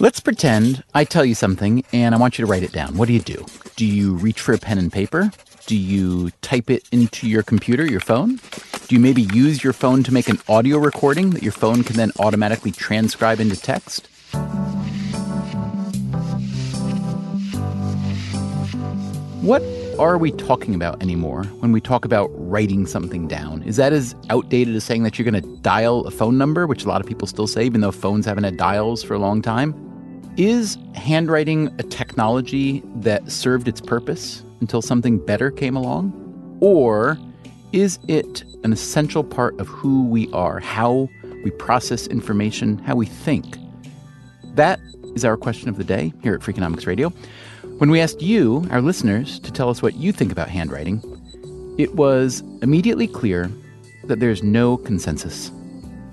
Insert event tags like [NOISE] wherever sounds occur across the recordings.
Let's pretend I tell you something and I want you to write it down. What do you do? Do you reach for a pen and paper? Do you type it into your computer, your phone? Do you maybe use your phone to make an audio recording that your phone can then automatically transcribe into text? What are we talking about anymore when we talk about writing something down? Is that as outdated as saying that you're going to dial a phone number, which a lot of people still say, even though phones haven't had dials for a long time? Is handwriting a technology that served its purpose until something better came along? Or is it an essential part of who we are, how we process information, how we think? That is our question of the day here at Freakonomics Radio. When we asked you, our listeners, to tell us what you think about handwriting, it was immediately clear that there's no consensus.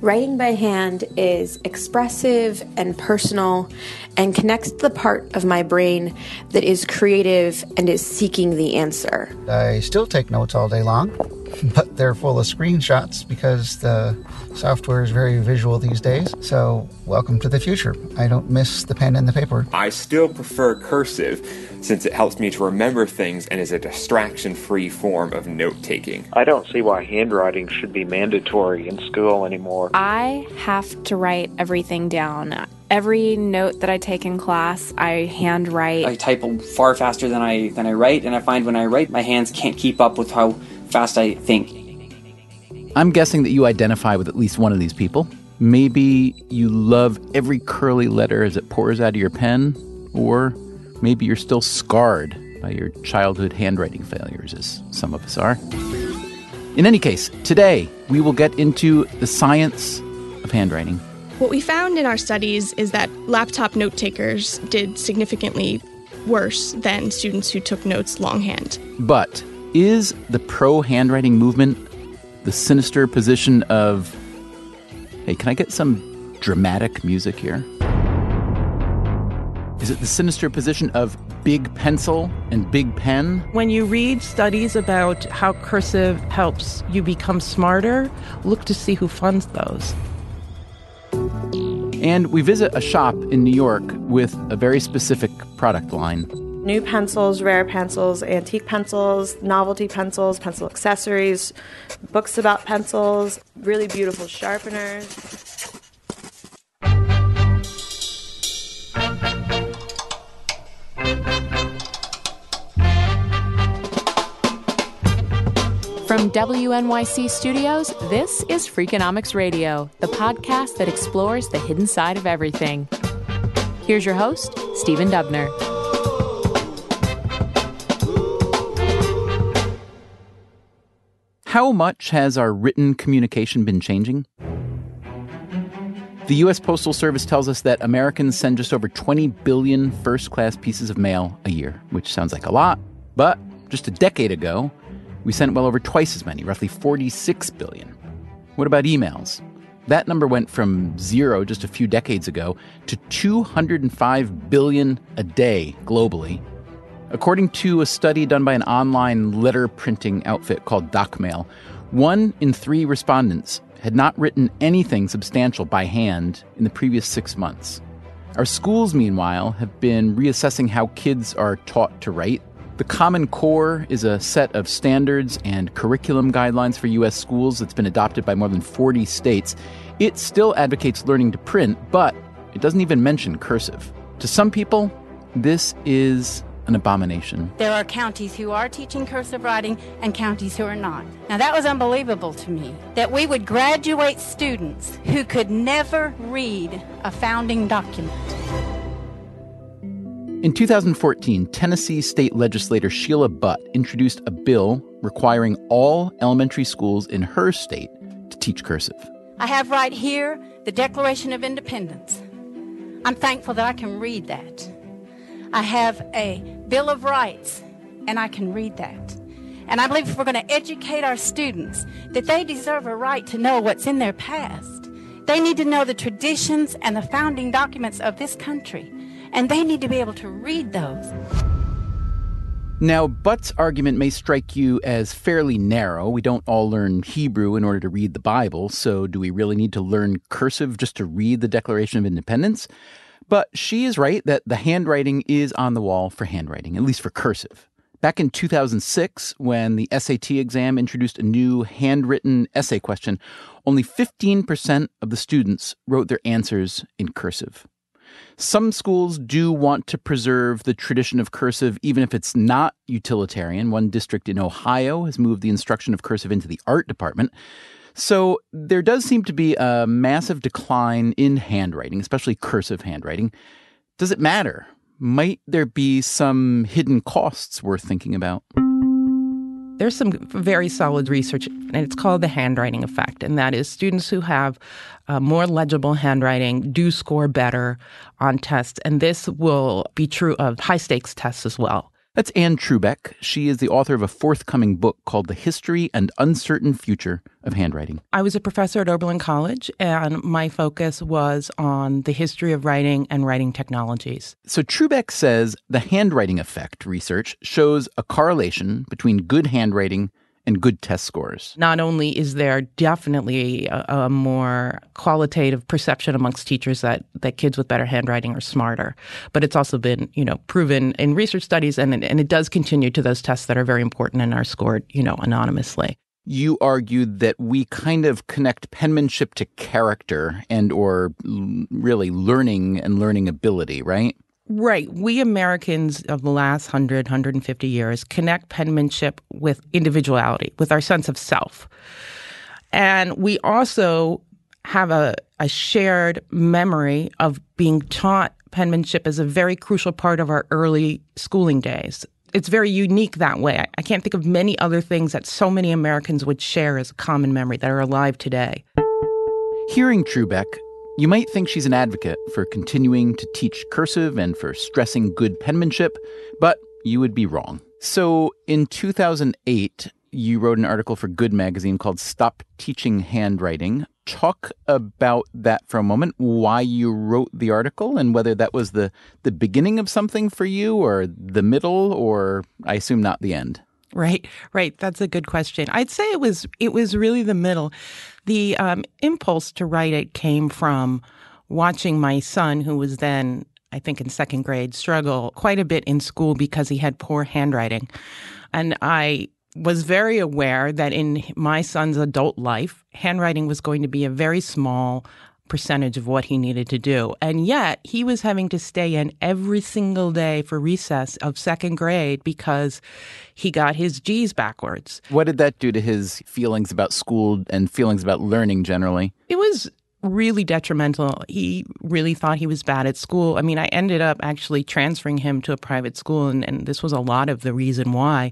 Writing by hand is expressive and personal and connects the part of my brain that is creative and is seeking the answer. I still take notes all day long, but they're full of screenshots because the software is very visual these days. So, welcome to the future. I don't miss the pen and the paper. I still prefer cursive since it helps me to remember things and is a distraction free form of note taking. I don't see why handwriting should be mandatory in school anymore. I have to write everything down. Every note that I take in class, I handwrite. I type far faster than I than I write, and I find when I write, my hands can't keep up with how fast I think. I'm guessing that you identify with at least one of these people. Maybe you love every curly letter as it pours out of your pen, or maybe you're still scarred by your childhood handwriting failures, as some of us are. In any case, today we will get into the science of handwriting. What we found in our studies is that laptop note takers did significantly worse than students who took notes longhand. But is the pro handwriting movement the sinister position of, hey, can I get some dramatic music here? Is it the sinister position of big pencil and big pen? When you read studies about how cursive helps you become smarter, look to see who funds those. And we visit a shop in New York with a very specific product line. New pencils, rare pencils, antique pencils, novelty pencils, pencil accessories, books about pencils, really beautiful sharpeners. From WNYC Studios, this is Freakonomics Radio, the podcast that explores the hidden side of everything. Here's your host, Stephen Dubner. How much has our written communication been changing? The U.S. Postal Service tells us that Americans send just over 20 billion first class pieces of mail a year, which sounds like a lot, but just a decade ago, we sent well over twice as many, roughly 46 billion. What about emails? That number went from zero just a few decades ago to 205 billion a day globally. According to a study done by an online letter printing outfit called DocMail, one in three respondents had not written anything substantial by hand in the previous six months. Our schools, meanwhile, have been reassessing how kids are taught to write the Common Core is a set of standards and curriculum guidelines for U.S. schools that's been adopted by more than 40 states. It still advocates learning to print, but it doesn't even mention cursive. To some people, this is an abomination. There are counties who are teaching cursive writing and counties who are not. Now, that was unbelievable to me that we would graduate students who could never read a founding document. In 2014, Tennessee state legislator Sheila Butt introduced a bill requiring all elementary schools in her state to teach cursive. I have right here the Declaration of Independence. I'm thankful that I can read that. I have a Bill of Rights, and I can read that. And I believe if we're going to educate our students, that they deserve a right to know what's in their past. They need to know the traditions and the founding documents of this country and they need to be able to read those. Now, Butt's argument may strike you as fairly narrow. We don't all learn Hebrew in order to read the Bible, so do we really need to learn cursive just to read the Declaration of Independence? But she is right that the handwriting is on the wall for handwriting, at least for cursive. Back in 2006, when the SAT exam introduced a new handwritten essay question, only 15% of the students wrote their answers in cursive. Some schools do want to preserve the tradition of cursive, even if it's not utilitarian. One district in Ohio has moved the instruction of cursive into the art department. So there does seem to be a massive decline in handwriting, especially cursive handwriting. Does it matter? Might there be some hidden costs worth thinking about? There's some very solid research, and it's called the handwriting effect. And that is students who have uh, more legible handwriting do score better on tests. And this will be true of high stakes tests as well. That's Anne Trubek. She is the author of a forthcoming book called The History and Uncertain Future of Handwriting. I was a professor at Oberlin College, and my focus was on the history of writing and writing technologies. So Trubek says the handwriting effect research shows a correlation between good handwriting and good test scores. Not only is there definitely a, a, more qualitative perception amongst teachers that, that kids with better handwriting are smarter, but it's also been, you know, proven in research studies and, and it does continue to those tests that are very important and are scored, you know, anonymously. You argued that we kind of connect penmanship to character and or really learning and learning ability, right? Right. We Americans of the last 100, 150 years connect penmanship with individuality, with our sense of self. And we also have a, a shared memory of being taught penmanship as a very crucial part of our early schooling days. It's very unique that way. I, can't think of many other things that so many Americans would share as a common memory that are alive today. Hearing Trubek, you might think she's an advocate for continuing to teach cursive and for stressing good penmanship, but you would be wrong. So in 2008, you wrote an article for Good Magazine called Stop Teaching Handwriting. Talk about that for a moment, why you wrote the article and whether that was the, the beginning of something for you or the middle or I assume not the end. Right, right. That's a good question. I'd say it was it was really the middle. The um, impulse to write it came from watching my son, who was then I think in second grade, struggle quite a bit in school because he had poor handwriting, and I was very aware that in my son's adult life, handwriting was going to be a very small percentage of what he needed to do. And yet he was having to stay in every single day for recess of second grade because he got his G's backwards. What did that do to his feelings about school and feelings about learning generally? It was really detrimental. He really thought he was bad at school. I mean, I ended up actually transferring him to a private school, and, and this was a lot of the reason why.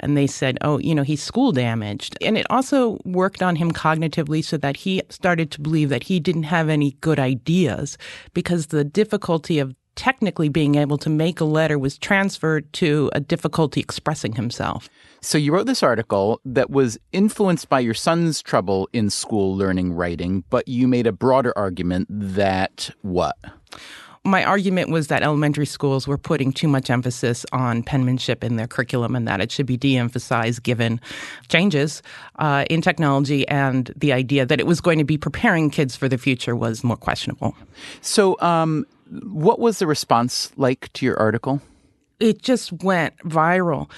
And they said, oh, you know, he's school damaged. And it also worked on him cognitively so that he started to believe that he didn't have any good ideas because the difficulty of technically being able to make a letter was transferred to a difficulty expressing himself. So you wrote this article that was influenced by your son's trouble in school learning writing, but you made a broader argument that what? my argument was that elementary schools were putting too much emphasis on penmanship in their curriculum and that it should be de emphasized given changes uh, in technology and the idea that it was going to be preparing kids for the future was more questionable. So, um, what was the response like to your article? It just went viral.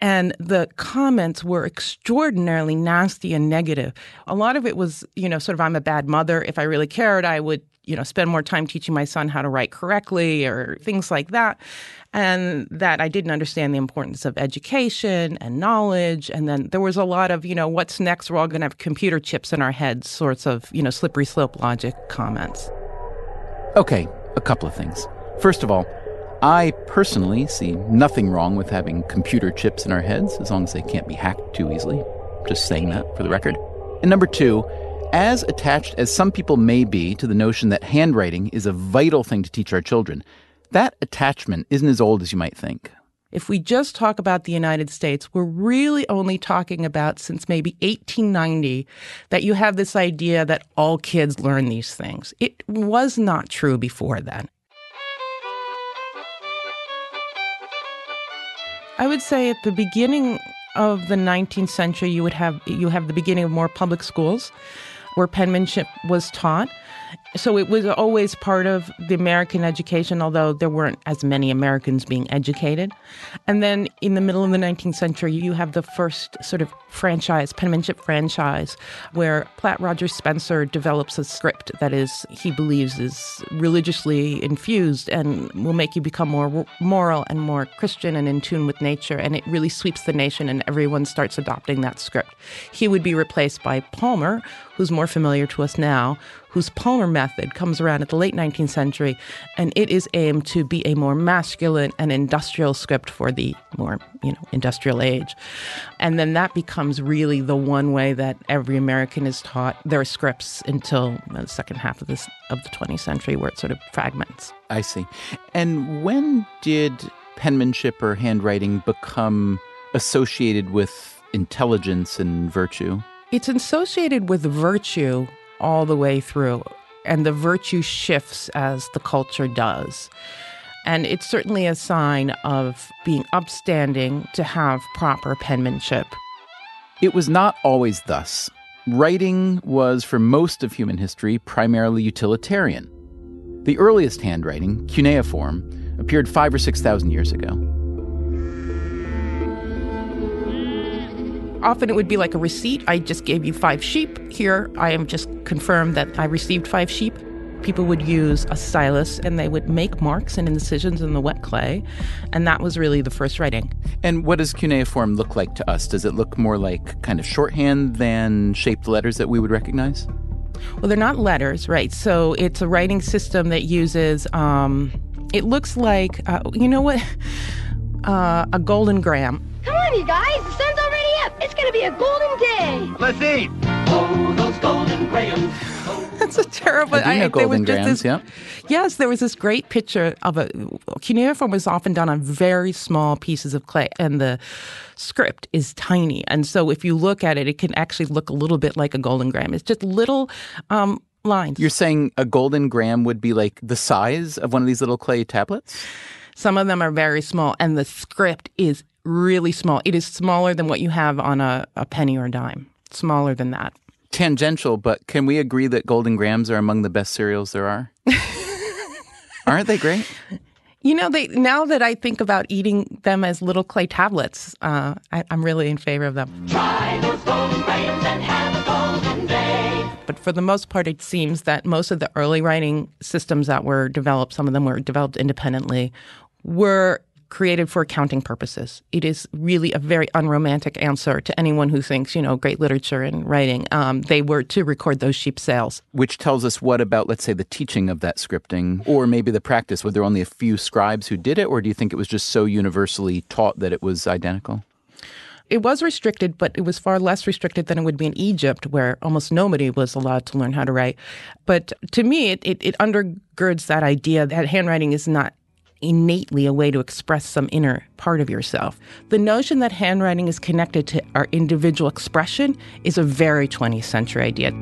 And the comments were extraordinarily nasty and negative. A lot of it was, you know, sort of, I'm a bad mother. If I really cared, I would, you know, spend more time teaching my son how to write correctly or things like that. And that I didn't understand the importance of education and knowledge. And then there was a lot of, you know, what's next? We're all going to have computer chips in our heads, sorts of, you know, slippery slope logic comments. Okay, a couple of things. First of all, I personally see nothing wrong with having computer chips in our heads as long as they can't be hacked too easily. Just saying that for the record. And number two, as attached as some people may be to the notion that handwriting is a vital thing to teach our children, that attachment isn't as old as you might think. If we just talk about the United States, we're really only talking about since maybe 1890 that you have this idea that all kids learn these things. It was not true before then. I would say at the beginning of the 19th century, you would have you have the beginning of more public schools where penmanship was taught. So it was always part of the American education, although there weren't as many Americans being educated. And then in the middle of the 19th century, you have the first sort of franchise, penmanship franchise, where Platt Rogers Spencer develops a script that is, he believes, is religiously infused and will make you become more moral and more Christian and in tune with nature. And it really sweeps the nation, and everyone starts adopting that script. He would be replaced by Palmer, who's more familiar to us now, whose Palmer method comes around at the late 19th century, and it is aimed to be a more masculine and industrial script for the more, you know, industrial age. And then that becomes really the one way that every American is taught their scripts until the second half of this of the 20th century, where it sort of fragments. I see. And when did penmanship or handwriting become associated with intelligence and virtue? It's associated with virtue all the way through, and the virtue shifts as the culture does. And it's certainly a sign of being upstanding to have proper penmanship. It was not always thus. Writing was, for most of human history, primarily utilitarian. The earliest handwriting, cuneiform, appeared five or six thousand years ago. Often it would be like a receipt. I just gave you five sheep. Here, I am just confirmed that I received five sheep. People would use a stylus and they would make marks and incisions in the wet clay. And that was really the first writing. And what does cuneiform look like to us? Does it look more like kind of shorthand than shaped letters that we would recognize? Well, they're not letters, right? So it's a writing system that uses, um, it looks like, uh, you know what? [LAUGHS] Uh, a golden graham. Come on, you guys. The sun's already up. It's going to be a golden day. Let's eat. Oh, those golden grahams. That's a terrible. I do know golden there was grams, just yeah. this, Yes, there was this great picture of a cuneiform was often done on very small pieces of clay, and the script is tiny. And so, if you look at it, it can actually look a little bit like a golden graham. It's just little um, lines. You're saying a golden graham would be like the size of one of these little clay tablets? Some of them are very small, and the script is really small. It is smaller than what you have on a, a penny or a dime. Smaller than that. Tangential, but can we agree that golden grahams are among the best cereals there are? [LAUGHS] Aren't they great? You know, they now that I think about eating them as little clay tablets, uh, I, I'm really in favor of them. Try those golden grahams and have a golden day. But for the most part, it seems that most of the early writing systems that were developed, some of them were developed independently, were created for accounting purposes. It is really a very unromantic answer to anyone who thinks, you know, great literature and writing. Um, they were to record those sheep sales. Which tells us what about, let's say, the teaching of that scripting, or maybe the practice? Were there only a few scribes who did it, or do you think it was just so universally taught that it was identical? It was restricted, but it was far less restricted than it would be in Egypt, where almost nobody was allowed to learn how to write. But to me, it, it, it undergirds that idea that handwriting is not innately a way to express some inner part of yourself. The notion that handwriting is connected to our individual expression is a very 20th century idea.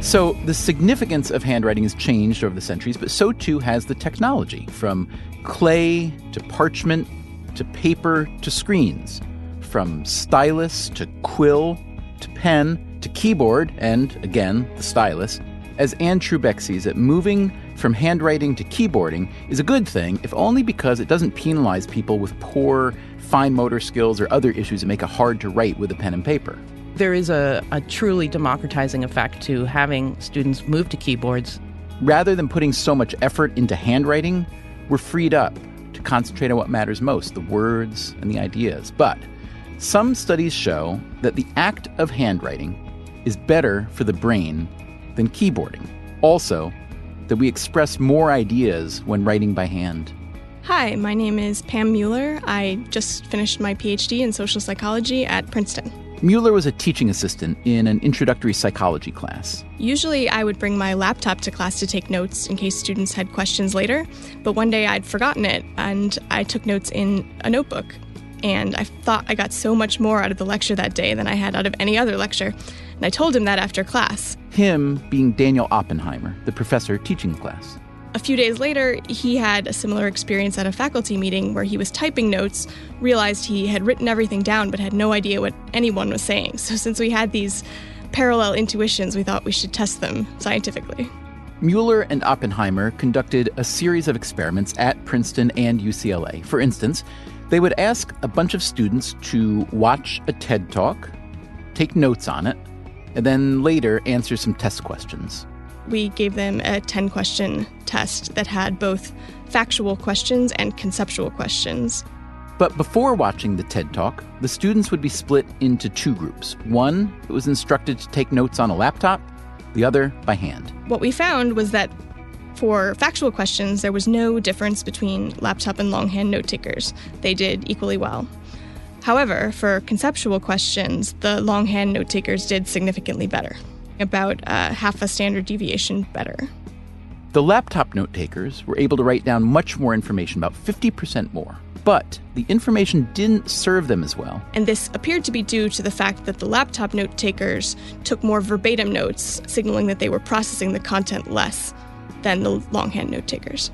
So, the significance of handwriting has changed over the centuries, but so too has the technology from clay to parchment to paper to screens, from stylus to quill to pen to keyboard and, again, the stylus. As Anne Trubek sees it, moving from handwriting to keyboarding is a good thing, if only because it doesn't penalize people with poor fine motor skills or other issues that make it hard to write with a pen and paper. There is a, a truly democratizing effect to having students move to keyboards. Rather than putting so much effort into handwriting, we're freed up to concentrate on what matters most the words and the ideas. But some studies show that the act of handwriting is better for the brain than keyboarding. Also, that we express more ideas when writing by hand. Hi, my name is Pam Mueller. I just finished my PhD in social psychology at Princeton. Mueller was a teaching assistant in an introductory psychology class. Usually, I would bring my laptop to class to take notes in case students had questions later, but one day I'd forgotten it and I took notes in a notebook. And I thought I got so much more out of the lecture that day than I had out of any other lecture. And I told him that after class. Him being Daniel Oppenheimer, the professor teaching the class. A few days later, he had a similar experience at a faculty meeting where he was typing notes, realized he had written everything down but had no idea what anyone was saying. [LAUGHS] So, since we had these parallel intuitions, we thought we should test them scientifically. Mueller and Oppenheimer conducted a series of experiments at Princeton and UCLA. For instance, they would ask a bunch of students to watch a TED talk, take notes on it, and then later answer some test questions. We gave them a 10 question test that had both factual questions and conceptual questions. But before watching the TED Talk, the students would be split into two groups. One that was instructed to take notes on a laptop, the other by hand. What we found was that for factual questions, there was no difference between laptop and longhand note takers. They did equally well. However, for conceptual questions, the longhand note takers did significantly better, about uh, half a standard deviation better. The laptop note takers were able to write down much more information, about 50% more. But the information didn't serve them as well. And this appeared to be due to the fact that the laptop note takers took more verbatim notes, signaling that they were processing the content less than the longhand note takers.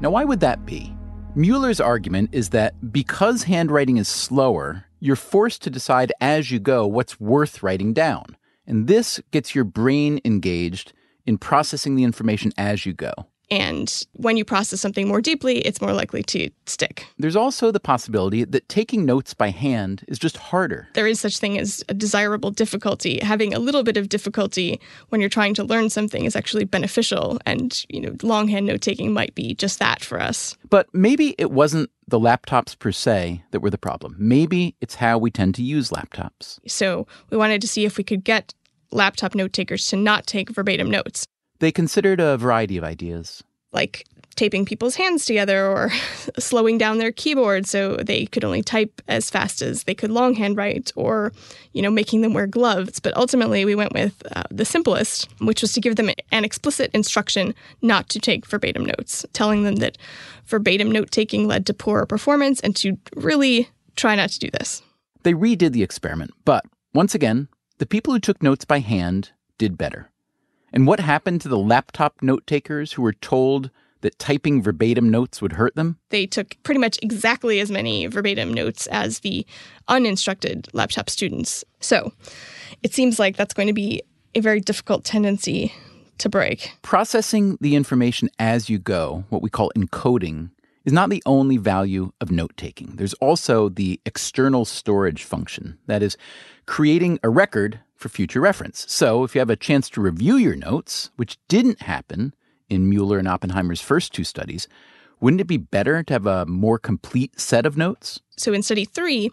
Now, why would that be? Mueller's argument is that because handwriting is slower, you're forced to decide as you go what's worth writing down. And this gets your brain engaged in processing the information as you go. And when you process something more deeply, it's more likely to stick. There's also the possibility that taking notes by hand is just harder. There is such thing as a desirable difficulty. Having a little bit of difficulty when you're trying to learn something is actually beneficial and, you know, longhand note taking might be just that for us. But maybe it wasn't the laptops per se that were the problem. Maybe it's how we tend to use laptops. So, we wanted to see if we could get laptop note takers to not take verbatim notes. They considered a variety of ideas. Like taping people's hands together or [LAUGHS] slowing down their keyboard so they could only type as fast as they could longhand write or you know making them wear gloves. But ultimately we went with uh, the simplest which was to give them an explicit instruction not to take verbatim notes telling them that verbatim note taking led to poorer performance and to really try not to do this. They redid the experiment but once again the people who took notes by hand did better and what happened to the laptop note takers who were told that typing verbatim notes would hurt them? They took pretty much exactly as many verbatim notes as the uninstructed laptop students. So it seems like that's going to be a very difficult tendency to break. Processing the information as you go, what we call encoding, is not the only value of note taking. There's also the external storage function. That is, creating a record for future reference. So if you have a chance to review your notes, which didn't happen in Mueller and Oppenheimer's first two studies, wouldn't it be better to have a more complete set of notes? So in study three,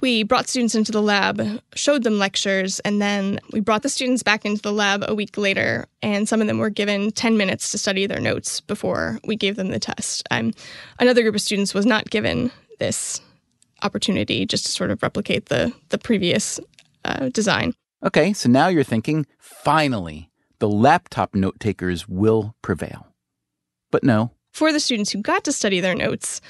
we brought students into the lab, showed them lectures, and then we brought the students back into the lab a week later. And some of them were given 10 minutes to study their notes before we gave them the test. Um, another group of students was not given this opportunity just to sort of replicate the, the previous uh, design. Okay, so now you're thinking, finally, the laptop note takers will prevail. But no. For the students who got to study their notes,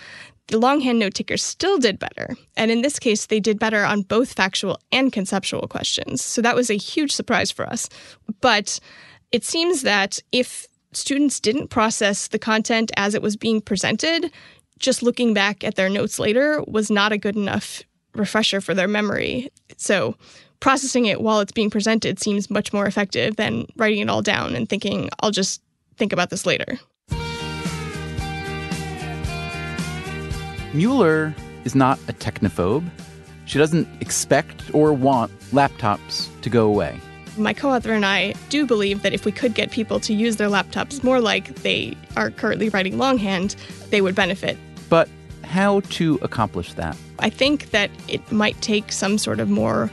the longhand note takers still did better. And in this case, they did better on both factual and conceptual questions. So that was a huge surprise for us. But it seems that if students didn't process the content as it was being presented, just looking back at their notes later was not a good enough refresher for their memory. So processing it while it's being presented seems much more effective than writing it all down and thinking, I'll just think about this later. Mueller is not a technophobe. She doesn't expect or want laptops to go away. My co author and I do believe that if we could get people to use their laptops more like they are currently writing longhand, they would benefit. But how to accomplish that? I think that it might take some sort of more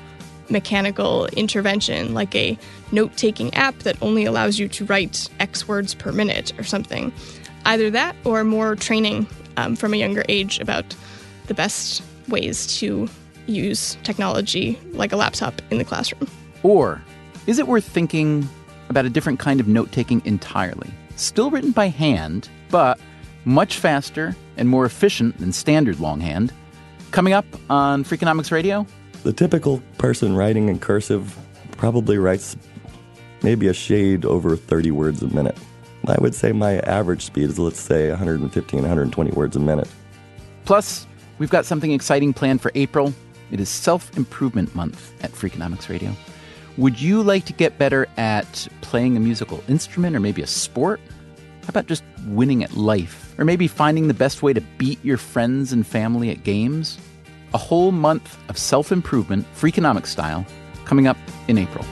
mechanical intervention, like a note taking app that only allows you to write X words per minute or something. Either that or more training um, from a younger age about the best ways to use technology like a laptop in the classroom. Or is it worth thinking about a different kind of note taking entirely? Still written by hand, but much faster and more efficient than standard longhand. Coming up on Freakonomics Radio. The typical person writing in cursive probably writes maybe a shade over 30 words a minute. I would say my average speed is, let's say, 115, 120 words a minute. Plus, we've got something exciting planned for April. It is Self Improvement Month at Freakonomics Radio. Would you like to get better at playing a musical instrument or maybe a sport? How about just winning at life? Or maybe finding the best way to beat your friends and family at games? A whole month of self improvement, Freakonomics style, coming up in April.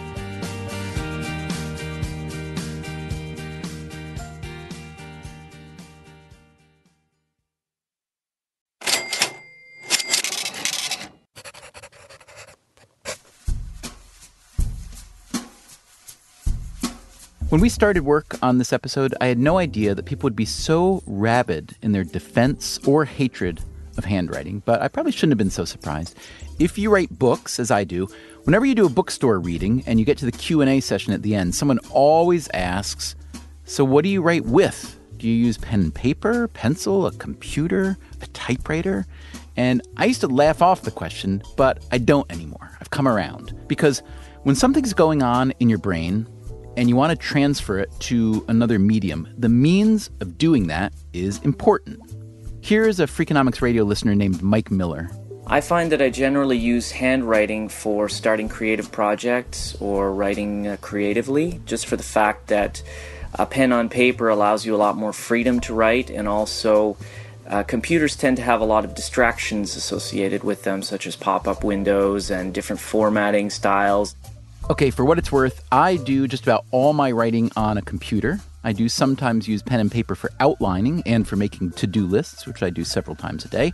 When we started work on this episode, I had no idea that people would be so rabid in their defense or hatred of handwriting, but I probably shouldn't have been so surprised. If you write books as I do, whenever you do a bookstore reading and you get to the Q&A session at the end, someone always asks, "So what do you write with? Do you use pen and paper, pencil, a computer, a typewriter?" And I used to laugh off the question, but I don't anymore. I've come around because when something's going on in your brain, and you want to transfer it to another medium, the means of doing that is important. Here's a Freakonomics radio listener named Mike Miller. I find that I generally use handwriting for starting creative projects or writing uh, creatively, just for the fact that a pen on paper allows you a lot more freedom to write, and also uh, computers tend to have a lot of distractions associated with them, such as pop up windows and different formatting styles. Okay, for what it's worth, I do just about all my writing on a computer. I do sometimes use pen and paper for outlining and for making to do lists, which I do several times a day.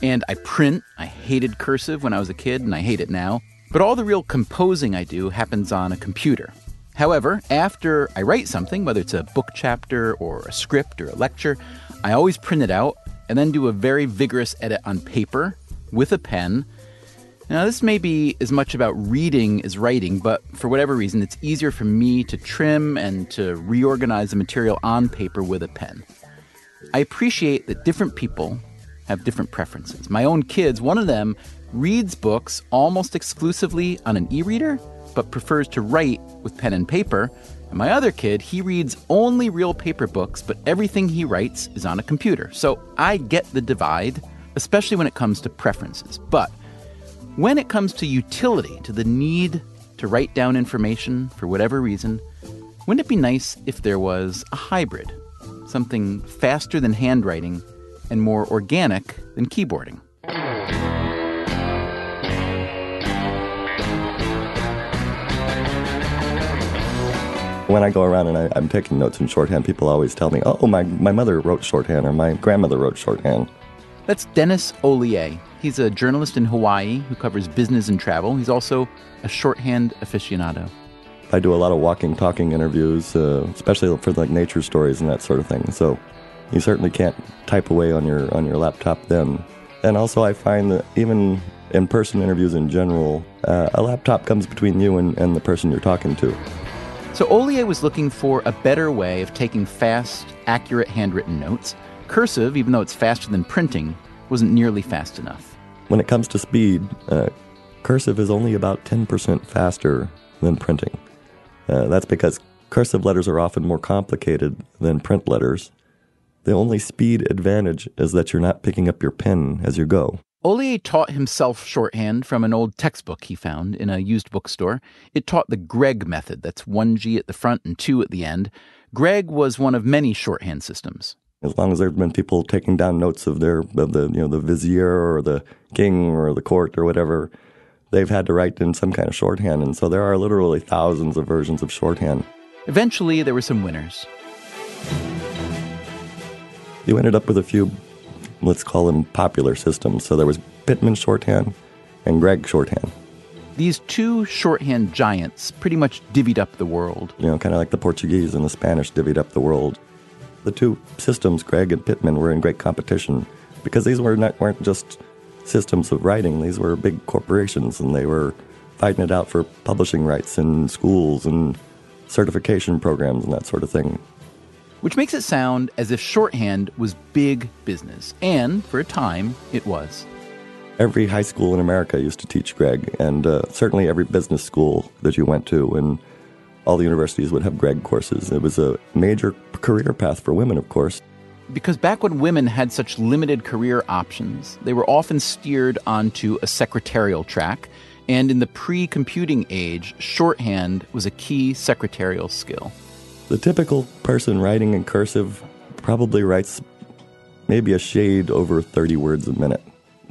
And I print. I hated cursive when I was a kid, and I hate it now. But all the real composing I do happens on a computer. However, after I write something, whether it's a book chapter or a script or a lecture, I always print it out and then do a very vigorous edit on paper with a pen now, this may be as much about reading as writing, but for whatever reason, it's easier for me to trim and to reorganize the material on paper with a pen. I appreciate that different people have different preferences. My own kids, one of them reads books almost exclusively on an e reader, but prefers to write with pen and paper. And my other kid, he reads only real paper books, but everything he writes is on a computer. So I get the divide, especially when it comes to preferences. But when it comes to utility, to the need to write down information for whatever reason, wouldn't it be nice if there was a hybrid? Something faster than handwriting and more organic than keyboarding. When I go around and I, am taking notes in shorthand, people always tell me, oh, my, my mother wrote shorthand or my grandmother wrote shorthand. That's Dennis Hollier. He's a journalist in Hawaii who covers business and travel. He's also a shorthand aficionado. I do a lot of walking, talking interviews, uh, especially for like nature stories and that sort of thing. So you certainly can't type away on your on your laptop then. And also, I find that even in-person interviews in general, uh, a laptop comes between you and, and the person you're talking to. So Hollier was looking for a better way of taking fast, accurate handwritten notes. Cursive, even though it's faster than printing, wasn't nearly fast enough. When it comes to speed, uh, cursive is only about 10% faster than printing. Uh, that's because cursive letters are often more complicated than print letters. The only speed advantage is that you're not picking up your pen as you go. Hollier taught himself shorthand from an old textbook he found in a used bookstore. It taught the Gregg method. That's one G at the front and two at the end. Gregg was one of many shorthand systems as long as there have been people taking down notes of their of the you know the vizier or the king or the court or whatever, they've had to write in some kind of shorthand, and so there are literally thousands of versions of shorthand. Eventually, there were some winners. You ended up with a few, let's call them popular systems. So there was Pitman shorthand and Gregg shorthand. These two shorthand giants pretty much divvied up the world. You know, kind of like the Portuguese and the Spanish divvied up the world the two systems, Gregg and Pitman, were in great competition because these were not, weren't just systems of writing. These were big corporations, and they were fighting it out for publishing rights in schools and certification programs and that sort of thing. Which makes it sound as if shorthand was big business, and for a time, it was. Every high school in America used to teach Gregg, and uh, certainly every business school that you went to. And all the universities would have Gregg courses. It was a major career path for women, of course. Because back when women had such limited career options, they were often steered onto a secretarial track. And in the pre computing age, shorthand was a key secretarial skill. The typical person writing in cursive probably writes maybe a shade over 30 words a minute.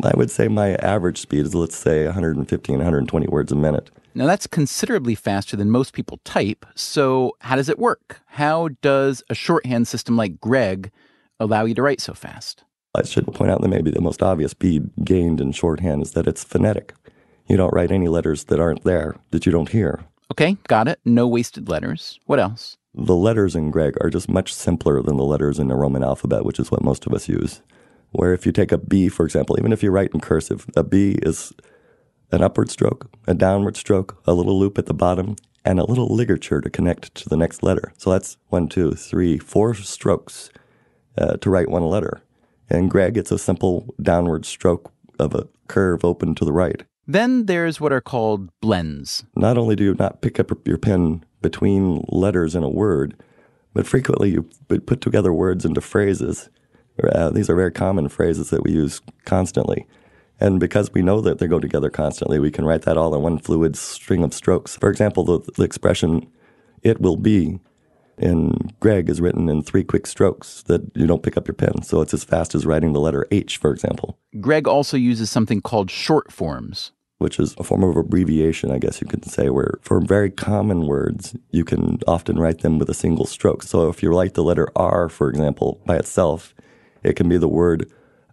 I would say my average speed is, let's say, 115, 120 words a minute. Now, that's considerably faster than most people type. So, how does it work? How does a shorthand system like Gregg allow you to write so fast? I should point out that maybe the most obvious speed gained in shorthand is that it's phonetic. You don't write any letters that aren't there, that you don't hear. Okay, got it. No wasted letters. What else? The letters in Gregg are just much simpler than the letters in the Roman alphabet, which is what most of us use. Where if you take a B, for example, even if you write in cursive, a B is an upward stroke, a downward stroke, a little loop at the bottom, and a little ligature to connect to the next letter. So that's one, two, three, four strokes uh, to write one letter. And Gregg, it's a simple downward stroke of a curve open to the right. Then there's what are called blends. Not only do you not pick up your pen between letters in a word, but frequently you put together words into phrases. Uh, these are very common phrases that we use constantly. And because we know that they go together constantly, we can write that all in one fluid string of strokes. For example, the, the expression, it will be, in Gregg is written in three quick strokes that you don't pick up your pen. So it's as fast as writing the letter H, for example. Gregg also uses something called short forms. Which is a form of abbreviation, I guess you could say, where for very common words, you can often write them with a single stroke. So if you write the letter R, for example, by itself, it can be the word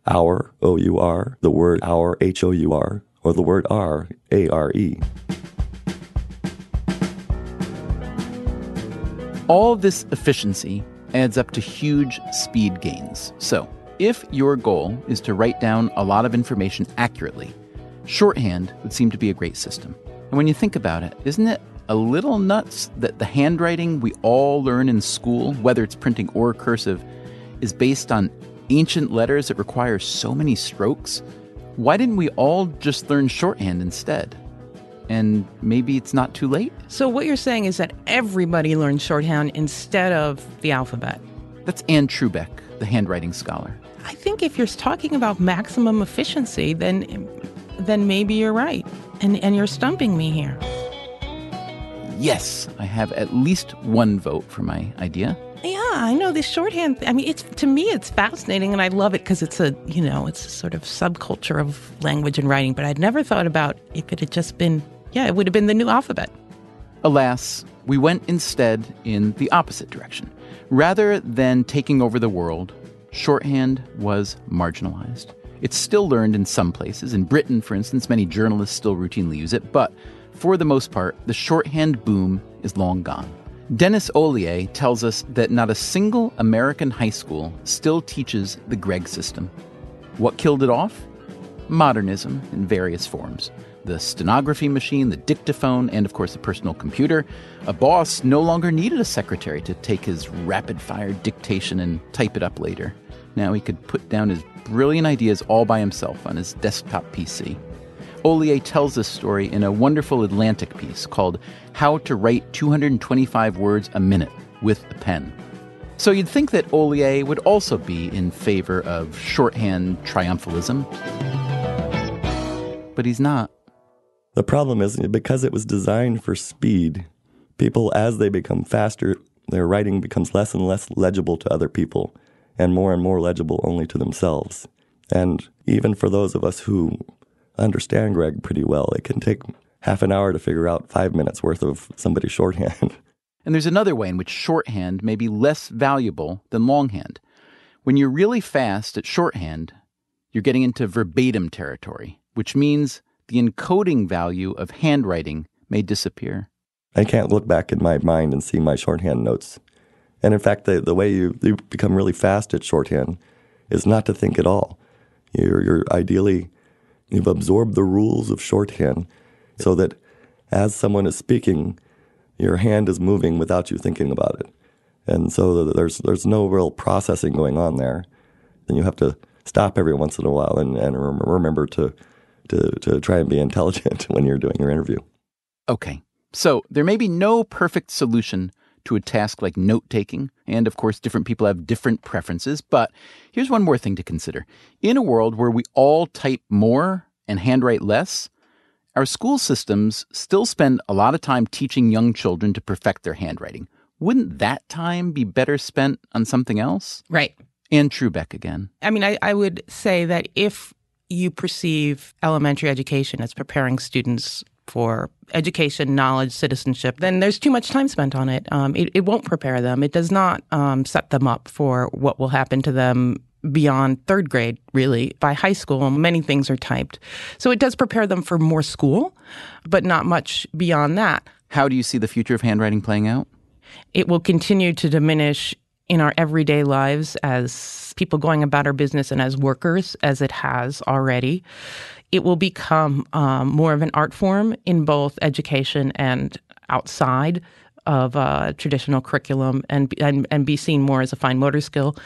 our, O U R, the word our, H O U R, or the word R, A R E. All this efficiency adds up to huge speed gains. So, if your goal is to write down a lot of information accurately, shorthand would seem to be a great system. And when you think about it, isn't it a little nuts that the handwriting we all learn in school, whether it's printing or cursive, is based on ancient letters that require so many strokes? Why didn't we all just learn shorthand instead? And maybe it's not too late? So, what you're saying is that everybody learned shorthand instead of the alphabet. That's Anne Trubek, the handwriting scholar. I think if you're talking about maximum efficiency, then then maybe you're right. And and you're stumping me here. Yes, I have at least one vote for my idea. I know this shorthand. I mean, it's to me, it's fascinating, and I love it because it's a you know, it's a sort of subculture of language and writing. But I'd never thought about if it had just been, yeah, it would have been the new alphabet. Alas, we went instead in the opposite direction. Rather than taking over the world, shorthand was marginalized. It's still learned in some places. In Britain, for instance, many journalists still routinely use it, but for the most part, the shorthand boom is long gone. Dennis Hollier tells us that not a single American high school still teaches the Gregg system. What killed it off? Modernism in various forms. The stenography machine, the dictaphone, and of course the personal computer. A boss no longer needed a secretary to take his rapid fire dictation and type it up later. Now he could put down his brilliant ideas all by himself on his desktop PC. Hollier tells this story in a wonderful Atlantic piece called How to Write 225 Words a Minute with a Pen. So you'd think that Hollier would also be in favor of shorthand triumphalism. But he's not. The problem is because it was designed for speed, people, as they become faster, their writing becomes less and less legible to other people and more and more legible only to themselves. And even for those of us who understand Gregg pretty well, it can take half an hour to figure out five minutes worth of somebody's shorthand. [LAUGHS] And there's another way in which shorthand may be less valuable than longhand. When you're really fast at shorthand, you're getting into verbatim territory, which means the encoding value of handwriting may disappear. I can't look back in my mind and see my shorthand notes. And in fact, the, the way you, you become really fast at shorthand is not to think at all. You're, you're ideally, you've absorbed the rules of shorthand so that as someone is speaking, your hand is moving without you thinking about it. And so there's, there's no real processing going on there. And you have to stop every once in a while and, and remember to, to, to try and be intelligent [LAUGHS] when you're doing your interview. Okay, So there may be no perfect solution to a task like note taking, and of course, different people have different preferences. But here's one more thing to consider. In a world where we all type more and handwrite less, our school systems still spend a lot of time teaching young children to perfect their handwriting. Wouldn't that time be better spent on something else? Right. Anne Trubek again. I mean, I, I would say that if you perceive elementary education as preparing students for education, knowledge, citizenship, then there's too much time spent on it. Um, it, it, won't prepare them. It does not um, set them up for what will happen to them beyond third grade, really. By high school, many things are typed. So it does prepare them for more school, but not much beyond that. How do you see the future of handwriting playing out? It will continue to diminish in our everyday lives as people going about our business and as workers, as it has already. It will become um, more of an art form in both education and outside of uh, traditional curriculum and, and and be seen more as a fine motor skill,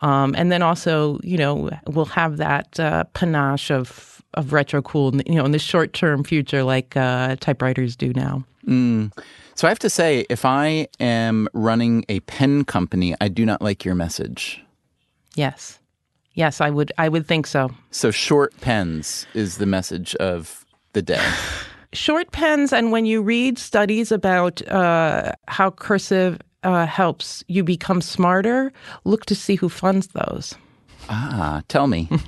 um, and then also you know we'll have that uh, panache of of retro cool you know in the short term future like uh, typewriters do now. Mm. So I have to say, if I am running a pen company, I do not like your message. Yes. Yes, I would I would think so. So short pens is the message of the day. [LAUGHS] short pens and when you read studies about uh, how cursive uh, helps you become smarter, look to see who funds those. Ah, tell me. [LAUGHS]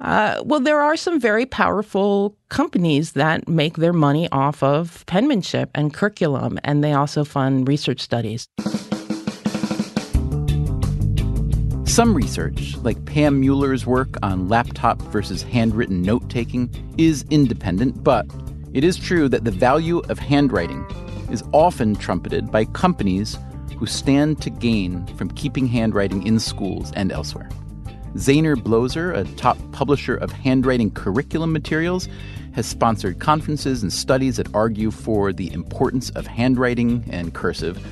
Uh, well, there are some very powerful companies that make their money off of penmanship and curriculum, and they also fund research studies. Some research, like Pam Mueller's work on laptop versus handwritten note taking, is independent, but it is true that the value of handwriting is often trumpeted by companies who stand to gain from keeping handwriting in schools and elsewhere. Zaner Bloser, a top publisher of handwriting curriculum materials, has sponsored conferences and studies that argue for the importance of handwriting and cursive.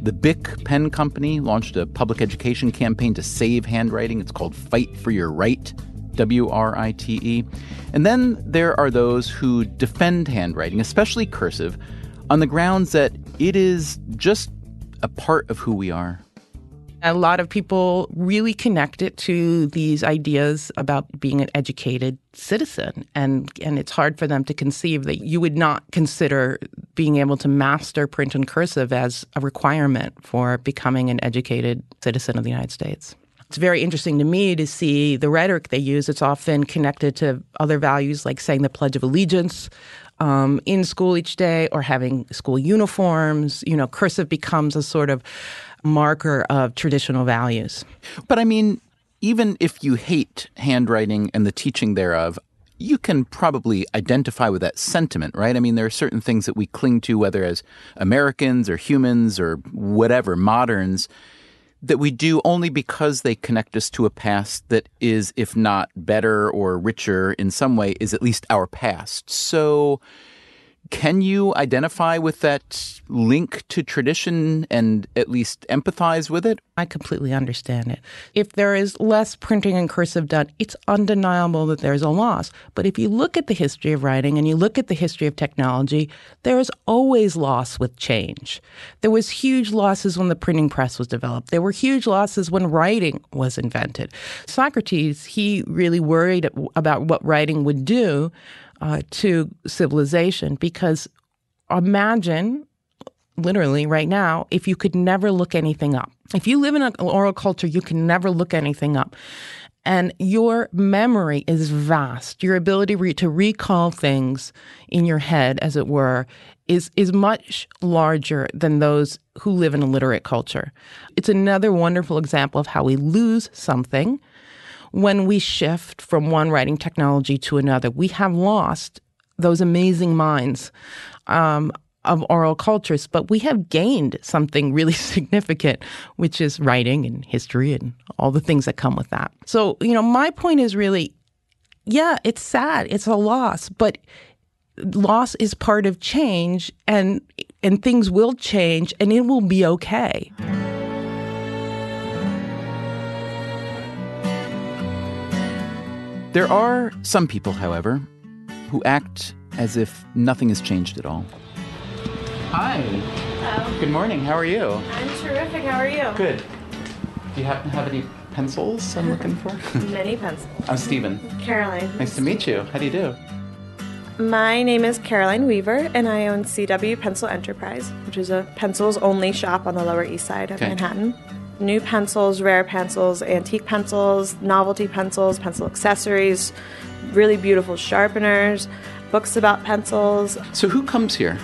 The Bic Pen Company launched a public education campaign to save handwriting. It's called Fight for Your Right, W R I T E. And then there are those who defend handwriting, especially cursive, on the grounds that it is just a part of who we are. A lot of people really connect it to these ideas about being an educated citizen. And, and it's hard for them to conceive that you would not consider being able to master print and cursive as a requirement for becoming an educated citizen of the United States. It's very interesting to me to see the rhetoric they use. It's often connected to other values like saying the Pledge of Allegiance um, in school each day or having school uniforms. You know, cursive becomes a sort of marker of traditional values. But I mean, even if you hate handwriting and the teaching thereof, you can probably identify with that sentiment, right? I mean, there are certain things that we cling to, whether as Americans or humans or whatever, moderns, that we do only because they connect us to a past that is, if not better or richer in some way, is at least our past. So, can you identify with that link to tradition and at least empathize with it? I completely understand it. If there is less printing and cursive done, it's undeniable that there's a loss. But if you look at the history of writing and you look at the history of technology, there is always loss with change. There was huge losses when the printing press was developed. There were huge losses when writing was invented. Socrates, he really worried about what writing would do uh, to civilization because imagine literally right now if you could never look anything up. If you live in an oral culture you can never look anything up. And your memory is vast. Your ability re- to recall things in your head as it were is is much larger than those who live in a literate culture. It's another wonderful example of how we lose something when we shift from one writing technology to another, we have lost those amazing minds um, of oral cultures, but we have gained something really [LAUGHS] significant, which is writing and history and all the things that come with that. So, you know, my point is really yeah, it's sad, it's a loss, but loss is part of change and and things will change and it will be okay. There are some people, however, who act as if nothing has changed at all. Hi. Hello. Good morning. How are you? I'm terrific. How are you? Good. Do you happen to have any pencils I'm [LAUGHS] looking for? Many pencils. I'm Stephen. Caroline. Nice to meet you. How do you do? My name is Caroline Weaver, and I own CW Pencil Enterprise, which is a pencils only shop on the Lower East Side of Okay. Manhattan. New pencils, rare pencils, antique pencils, novelty pencils, pencil accessories, really beautiful sharpeners, books about pencils. So, who comes here?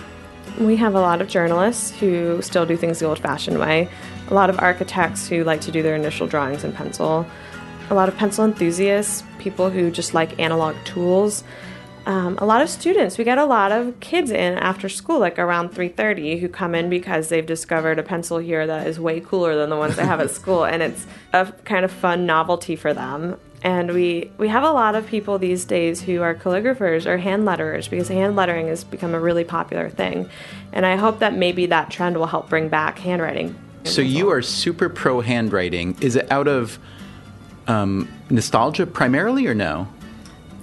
We have a lot of journalists who still do things the old fashioned way, a lot of architects who like to do their initial drawings in pencil, a lot of pencil enthusiasts, people who just like analog tools. Um, a lot of students. We get a lot of kids in after school, like around 3:30, who come in because they've discovered a pencil here that is way cooler than the ones they have at [LAUGHS] school, and it's a kind of fun novelty for them. And we we have a lot of people these days who are calligraphers or hand letterers because hand lettering has become a really popular thing. And I hope that maybe that trend will help bring back handwriting. So, you are super pro handwriting. Is it out of um, nostalgia primarily or no?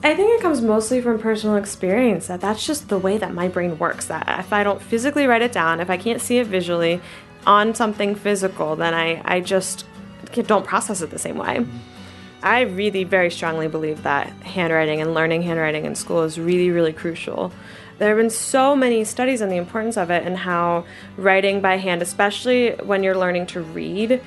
I think it comes mostly from personal experience that that's just the way that my brain works. That if I don't physically write it down, if I can't see it visually on something physical, then I, I just don't process it the same way. I really very strongly believe that handwriting and learning handwriting in school is really, really crucial. There have been so many studies on the importance of it and how writing by hand, especially when you're learning to read,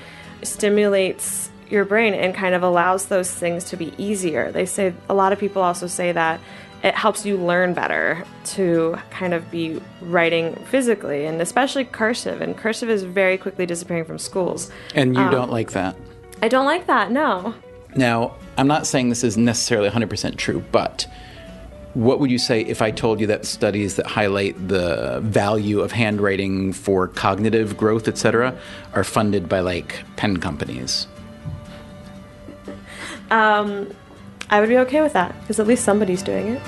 stimulates your brain and kind of allows those things to be easier. They say a lot of people also say that it helps you learn better to kind of be writing physically and especially cursive and cursive is very quickly disappearing from schools. And you Um, don't like that? I don't like that. No. Now, I'm not saying this is necessarily 100% true, but what would you say if I told you that studies that highlight the value of handwriting for cognitive growth, et cetera, are funded by like pen companies? Um, I would be okay with that because at least somebody's doing it.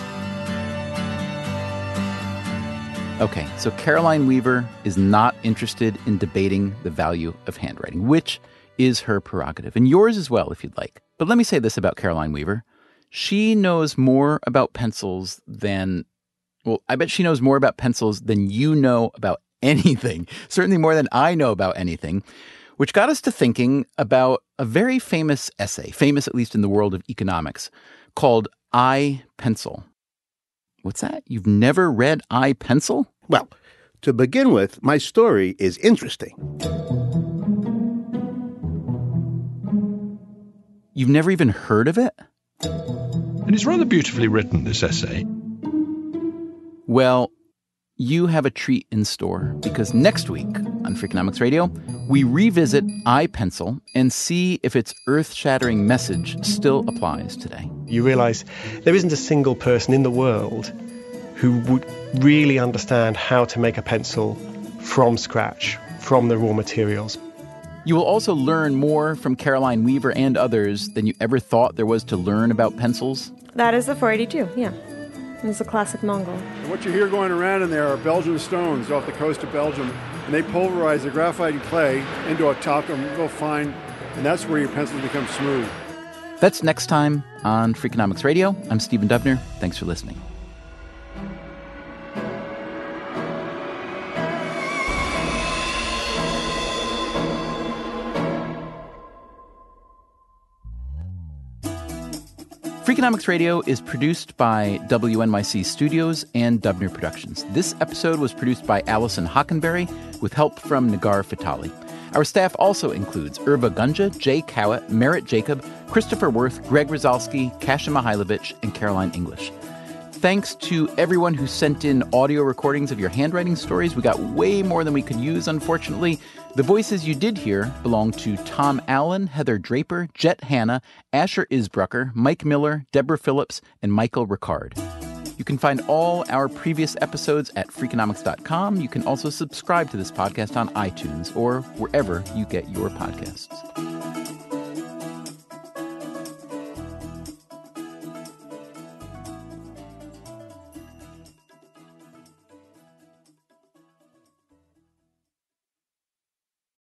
Okay, so Caroline Weaver is not interested in debating the value of handwriting, which is her prerogative, and yours as well if you'd like. But let me say this about Caroline Weaver. She knows more about pencils than, well, I bet she knows more about pencils than you know about [LAUGHS] anything, certainly more than I know about anything, which got us to thinking about a very famous essay, famous at least in the world of economics, called I Pencil. What's that? You've never read I Pencil? Well, to begin with, my story is interesting. You've never even heard of it? And it's rather beautifully written, this essay. Well, you have a treat in store because next week on Freakonomics Radio, we revisit iPencil and see if its earth shattering message still applies today. You realize there isn't a single person in the world who would really understand how to make a pencil from scratch, from the raw materials. You will also learn more from Caroline Weaver and others than you ever thought there was to learn about pencils. That is the 482, yeah. It's a classic Mongol. And what you hear going around in there are Belgian stones off the coast of Belgium, and they pulverize the graphite and clay into a talcum real fine, and that's where your pencils become smooth. That's next time on Freakonomics Radio. I'm Stephen Dubner. Thanks for listening. Freakonomics Radio is produced by WNYC Studios and Dubner Productions. This episode was produced by Allison Hockenberry with help from Nagar Fatali. Our staff also includes Arwa Gunja, Jay Cowit, Merritt Jacob, Christopher Worth, Greg Rosalsky, Kasia Mihailovic, and Caroline English. Thanks to everyone who sent in audio recordings of your handwriting stories. We got way more than we could use, unfortunately. The voices you did hear belong to Tom Allen, Heather Draper, Jet Hanna, Asher Isbrucker, Mike Miller, Deborah Phillips, and Michael Ricard. You can find all our previous episodes at Freakonomics.com. You can also subscribe to this podcast on iTunes or wherever you get your podcasts.